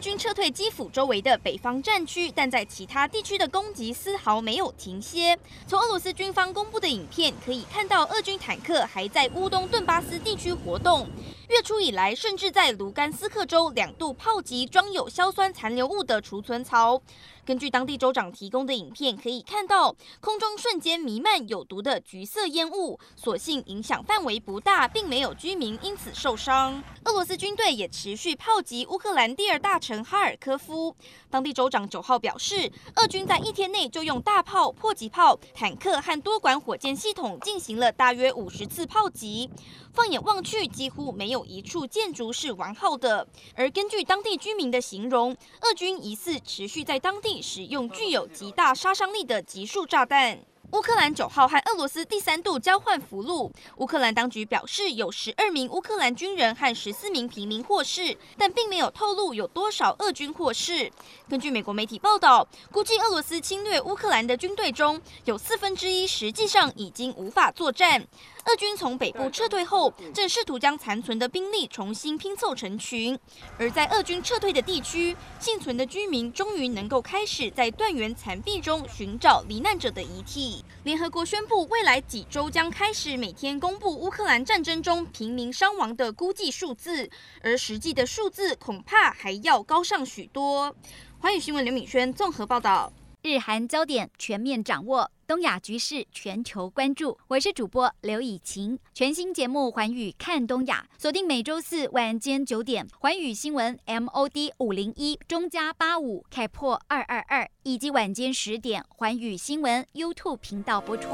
军撤退基辅周围的北方战区，但在其他地区的攻击丝毫没有停歇。从俄罗斯军方公布的影片可以看到，俄军坦克还在乌东顿巴斯地区活动。月初以来，甚至在卢甘斯克州两度炮击装有硝酸残留物的储存槽。根据当地州长提供的影片，可以看到空中瞬间弥漫有毒的橘色烟雾。所幸影响范围不大，并没有居民因此受伤。俄罗斯军队也持续炮击乌克兰第二大城哈尔科夫。当地州长九号表示，俄军在一天内就用大炮、迫击炮、坦克和多管火箭系统进行了大约五十次炮击。放眼望去，几乎没有一处建筑是完好的。而根据当地居民的形容，俄军疑似持续在当地使用具有极大杀伤力的集束炸弹。乌克兰九号和俄罗斯第三度交换俘虏。乌克兰当局表示，有十二名乌克兰军人和十四名平民获释，但并没有透露有多少俄军获释。根据美国媒体报道，估计俄罗斯侵略乌克兰的军队中有四分之一实际上已经无法作战。俄军从北部撤退后，正试图将残存的兵力重新拼凑成群。而在俄军撤退的地区，幸存的居民终于能够开始在断垣残壁中寻找罹难者的遗体。联合国宣布，未来几周将开始每天公布乌克兰战争中平民伤亡的估计数字，而实际的数字恐怕还要高上许多。寰宇新闻刘敏轩综合报道。日韩焦点全面掌握，东亚局势全球关注。我是主播刘以晴，全新节目《环宇看东亚》，锁定每周四晚间九点，环宇新闻 MOD 五零一中加八五开破二二二，以及晚间十点，环宇新闻 YouTube 频道播出。